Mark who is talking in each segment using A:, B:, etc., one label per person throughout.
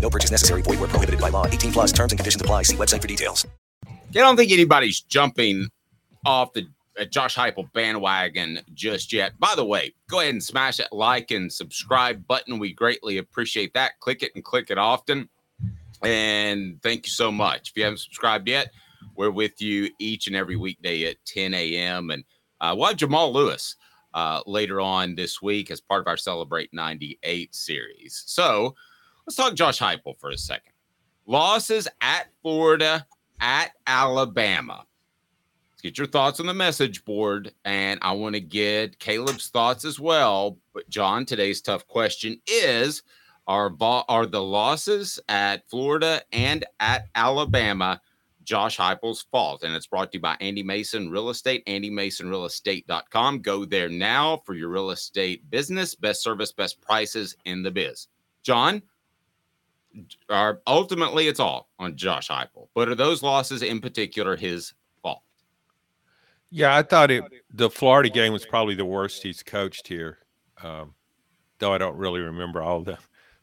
A: No purchase necessary. Void where prohibited by law. 18 plus terms and conditions apply. See website for details.
B: I don't think anybody's jumping off the uh, Josh Heupel bandwagon just yet. By the way, go ahead and smash that like and subscribe button. We greatly appreciate that. Click it and click it often. And thank you so much. If you haven't subscribed yet, we're with you each and every weekday at 10 a.m. And uh, we'll have Jamal Lewis uh, later on this week as part of our Celebrate 98 series. So let's talk Josh Heupel for a second. Losses at Florida, at Alabama. Let's get your thoughts on the message board. And I want to get Caleb's thoughts as well. But, John, today's tough question is are, are the losses at Florida and at Alabama Josh Heupel's fault? And it's brought to you by Andy Mason Real Estate, andymasonrealestate.com. Go there now for your real estate business. Best service, best prices in the biz. John, are ultimately it's all on Josh Heupel, but are those losses in particular his fault?
C: Yeah, I thought it. The Florida game was probably the worst he's coached here, um, though I don't really remember all the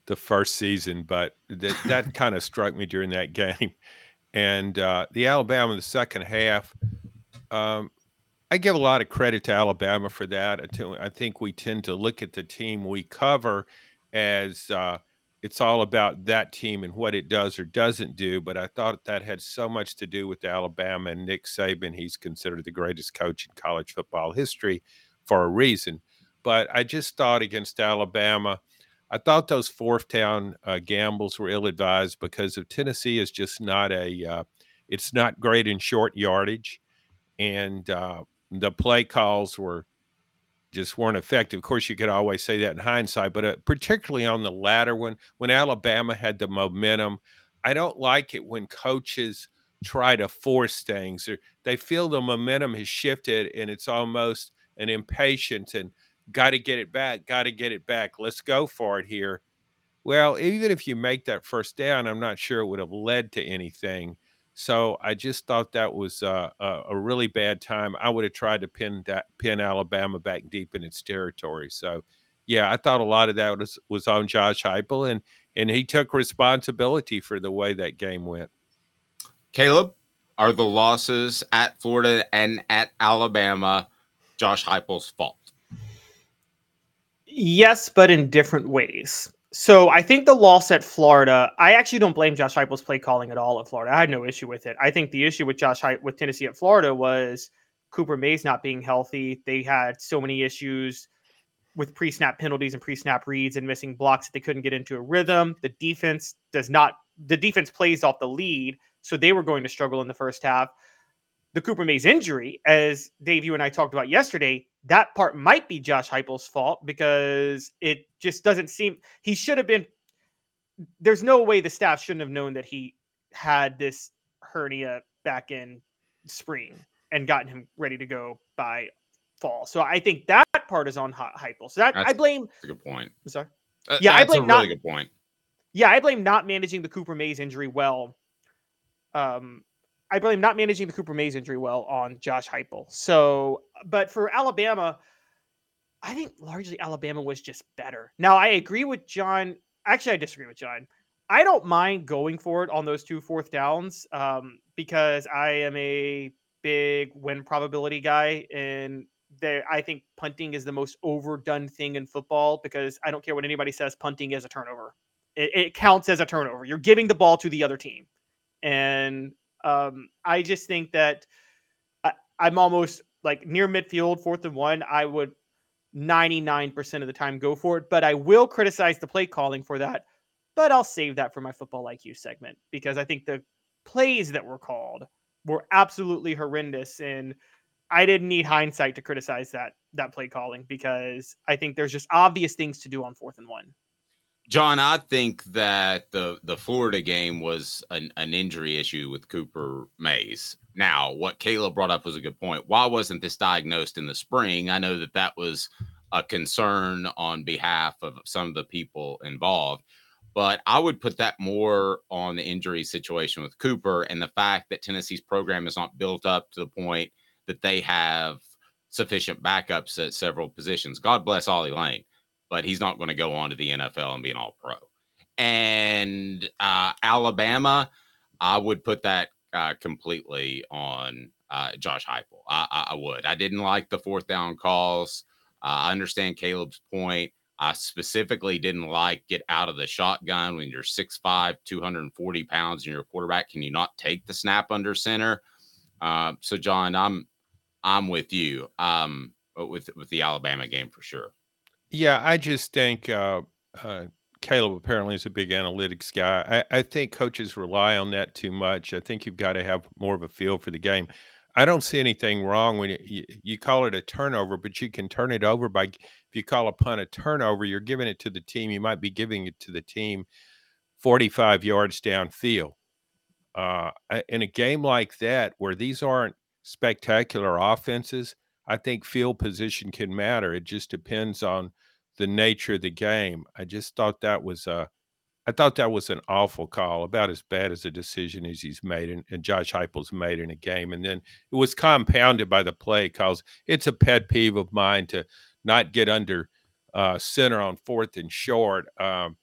C: the first season, but that that kind of struck me during that game. And uh, the Alabama in the second half, um, I give a lot of credit to Alabama for that. I think we tend to look at the team we cover as uh, it's all about that team and what it does or doesn't do. But I thought that had so much to do with Alabama and Nick Saban. He's considered the greatest coach in college football history for a reason. But I just thought against Alabama, I thought those fourth down uh, gambles were ill advised because of Tennessee is just not a, uh, it's not great in short yardage. And uh, the play calls were just weren't effective. Of course, you could always say that in hindsight, but uh, particularly on the latter one, when Alabama had the momentum, I don't like it when coaches try to force things or they feel the momentum has shifted and it's almost an impatience and got to get it back, got to get it back. Let's go for it here. Well, even if you make that first down, I'm not sure it would have led to anything. So I just thought that was uh, a, a, really bad time. I would have tried to pin that, pin Alabama back deep in its territory. So, yeah, I thought a lot of that was was on Josh Heupel, and and he took responsibility for the way that game went.
B: Caleb, are the losses at Florida and at Alabama Josh Heupel's fault?
D: Yes, but in different ways. So I think the loss at Florida, I actually don't blame Josh Heupel's play calling at all at Florida. I had no issue with it. I think the issue with Josh Heupel with Tennessee at Florida was Cooper Mays not being healthy. They had so many issues with pre-snap penalties and pre-snap reads and missing blocks that they couldn't get into a rhythm. The defense does not the defense plays off the lead, so they were going to struggle in the first half. The Cooper Mays injury, as Dave, you and I talked about yesterday, that part might be Josh Heupel's fault because it just doesn't seem he should have been. There's no way the staff shouldn't have known that he had this hernia back in spring and gotten him ready to go by fall. So I think that part is on Heupel. So that that's I blame.
B: a good point.
D: I'm sorry.
B: Uh, yeah, I blame a really not, good point.
D: Yeah, I blame not managing the Cooper Mays injury well. Um, I blame not managing the Cooper Mays injury well on Josh Heupel. So, but for Alabama, I think largely Alabama was just better. Now, I agree with John. Actually, I disagree with John. I don't mind going for it on those two fourth downs um, because I am a big win probability guy, and there I think punting is the most overdone thing in football because I don't care what anybody says, punting is a turnover. It, it counts as a turnover. You're giving the ball to the other team, and um, I just think that I, I'm almost like near midfield, fourth and one. I would 99% of the time go for it, but I will criticize the play calling for that. But I'll save that for my football IQ segment because I think the plays that were called were absolutely horrendous and I didn't need hindsight to criticize that that play calling because I think there's just obvious things to do on fourth and one.
B: John, I think that the the Florida game was an, an injury issue with Cooper Mays. Now, what Caleb brought up was a good point. Why wasn't this diagnosed in the spring? I know that that was a concern on behalf of some of the people involved, but I would put that more on the injury situation with Cooper and the fact that Tennessee's program is not built up to the point that they have sufficient backups at several positions. God bless Ollie Lane, but he's not going to go on to the NFL and be an all pro. And uh, Alabama, I would put that uh, completely on uh, Josh Heupel. I, I, I, would. I didn't like the fourth down calls. Uh, I understand Caleb's point. I specifically didn't like get out of the shotgun when you're 6'5, 240 pounds and you're a quarterback. Can you not take the snap under center? Uh, so, John, I'm I'm with you. Um, with with the Alabama game for sure.
C: Yeah, I just think uh, uh, Caleb apparently is a big analytics guy. I, I think coaches rely on that too much. I think you've got to have more of a feel for the game. I don't see anything wrong when you, you call it a turnover, but you can turn it over by if you call a punt a turnover, you're giving it to the team. You might be giving it to the team 45 yards downfield. Uh, in a game like that, where these aren't spectacular offenses, I think field position can matter. It just depends on the nature of the game. I just thought that was a, I thought that was an awful call, about as bad as a decision as he's made and, and Josh Heupel's made in a game. And then it was compounded by the play calls. It's a pet peeve of mine to not get under uh, center on fourth and short. Um,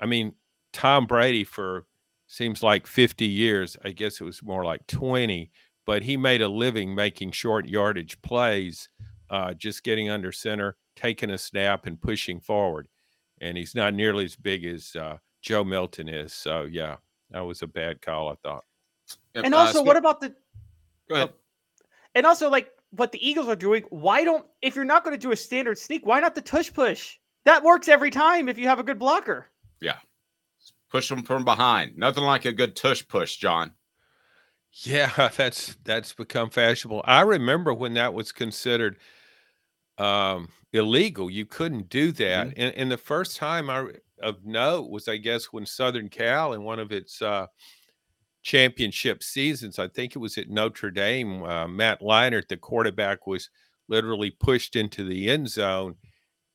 C: I mean, Tom Brady for seems like 50 years. I guess it was more like 20, but he made a living making short yardage plays, uh, just getting under center taking a snap and pushing forward. And he's not nearly as big as uh, Joe Milton is. So yeah, that was a bad call, I thought.
D: And uh, also, what about the?
B: Go ahead.
D: Oh, and also, like what the Eagles are doing. Why don't if you're not going to do a standard sneak, why not the tush push? That works every time if you have a good blocker.
B: Yeah, push them from behind. Nothing like a good tush push, John.
C: Yeah, that's that's become fashionable. I remember when that was considered um, illegal. You couldn't do that.
B: Mm-hmm.
C: And, and the first time I of note was, I guess, when Southern Cal in one of its uh, championship seasons, I think it was at Notre Dame, uh, Matt Leinart, the quarterback, was literally pushed into the end zone.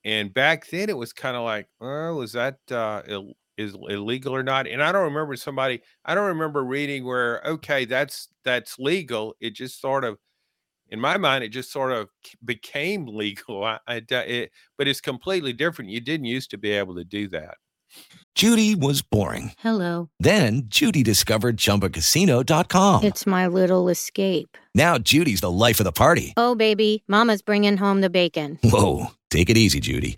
C: And back then, it was kind of like, oh, was that uh, Ill- is illegal or not? And I don't remember somebody. I don't remember reading where okay, that's that's legal. It just sort of in my mind, it just sort of became legal. I, I, it, but it's completely different. You didn't used to be able to do that.
E: Judy was boring.
F: Hello.
E: Then Judy discovered ChumbaCasino.com.
F: It's my little escape.
E: Now Judy's the life of the party.
F: Oh, baby, Mama's bringing home the bacon.
E: Whoa, take it easy, Judy.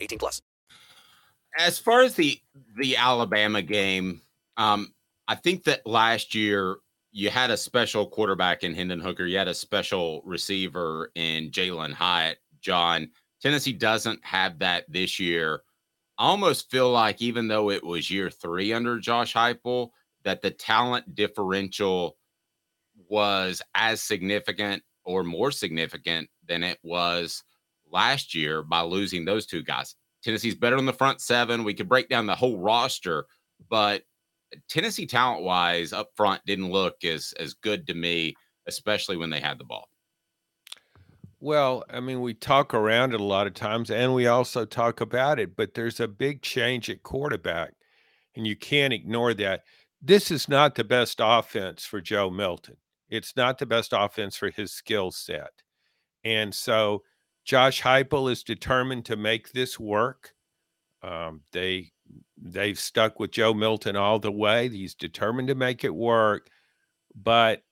A: 18 plus.
B: As far as the the Alabama game, Um, I think that last year you had a special quarterback in Hendon Hooker. You had a special receiver in Jalin Hyatt. John, Tennessee doesn't have that this year. I almost feel like even though it was year three under Josh Heupel, that the talent differential was as significant or more significant than it was last year by losing those two guys. Tennessee's better on the front seven. We could break down the whole roster, but Tennessee talent wise up front didn't look as as good to me, especially when they had the ball.
C: Well, I mean, we talk around it a lot of times and we also talk about it, but there's a big change at quarterback, and you can't ignore that. This is not the best offense for Joe Milton. It's not the best offense for his skill set. And so Josh Heupel is determined to make this work. Um, they they've stuck with Joe Milton all the way. He's determined to make it work, but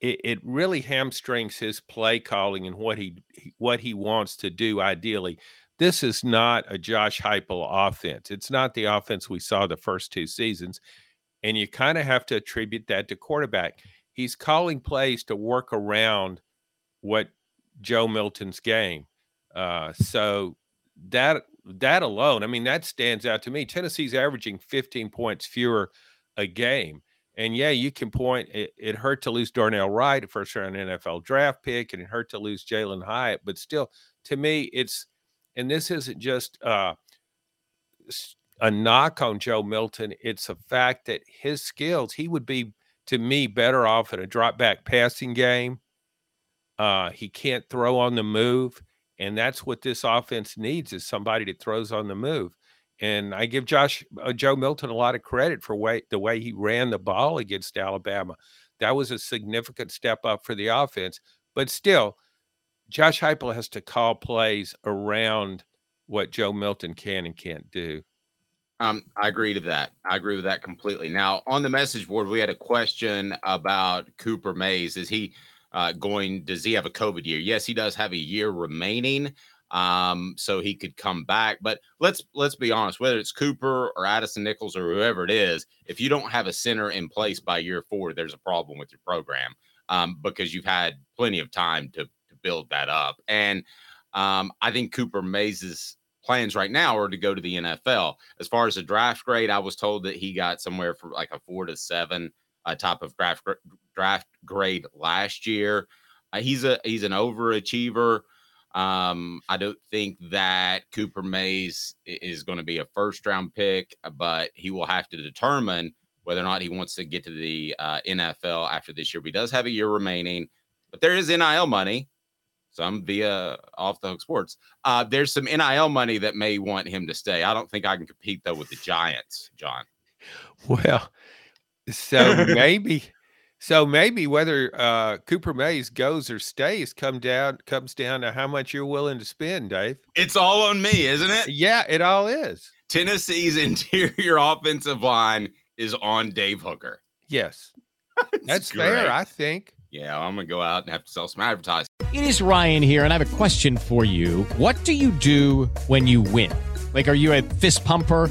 C: it, it really hamstrings his play calling and what he what he wants to do ideally. This is not a Josh Heupel offense. It's not the offense we saw the first two seasons, and you kind of have to attribute that to quarterback. He's calling plays to work around what Joe Milton's game. Uh, so that that alone, I mean, that stands out to me. Tennessee's averaging 15 points fewer a game. And yeah, you can point it, it hurt to lose Darnell Wright, a first round NFL draft pick, and it hurt to lose Jalin Hyatt. But still, to me, it's and this isn't just uh, a knock on Joe Milton. It's a fact that his skills, he would be to me better off in a drop back passing game. Uh, he can't throw on the move. And that's what this offense needs is somebody that throws on the move. And I give Josh uh, Joe Milton a lot of credit for way, the way he ran the ball against Alabama. That was a significant step up for the offense. But still, Josh Heupel has to call plays around what Joe Milton can and can't do.
B: Um, I agree to that. I agree with that completely. Now, on the message board, we had a question about Cooper Mays. Is he uh, going, does he have a COVID year? Yes, he does have a year remaining. Um, so he could come back. But let's let's be honest, whether it's Cooper or Addison Nichols or whoever it is, if you don't have a center in place by year four, there's a problem with your program um, because you've had plenty of time to to build that up. And um, I think Cooper Mays's plans right now are to go to the NFL. As far as the draft grade, I was told that he got somewhere from like a four to seven uh, top of draft draft grade last year. Uh, he's a he's an overachiever. Um, I don't think that Cooper Mays is going to be a first round pick, uh, but he will have to determine whether or not he wants to get to the uh, NFL after this year. But he does have a year remaining, but there is NIL money, some via off the hook sports. Uh, there's some NIL money that may want him to stay. I don't think I can compete though with the Giants, John.
C: Well, so maybe so maybe whether uh, Cooper Mays goes or stays come down comes down to how much you're willing to spend, Dave.
B: It's all on me, isn't it?
C: Yeah, it all is.
B: Tennessee's interior offensive line is on Dave Hooker.
C: Yes. That's great. fair, I think.
B: Yeah, I'm gonna go out and have to sell some advertising.
G: It is Ryan here, and I have a question for you. What do you do when you win? Like, are you a fist pumper?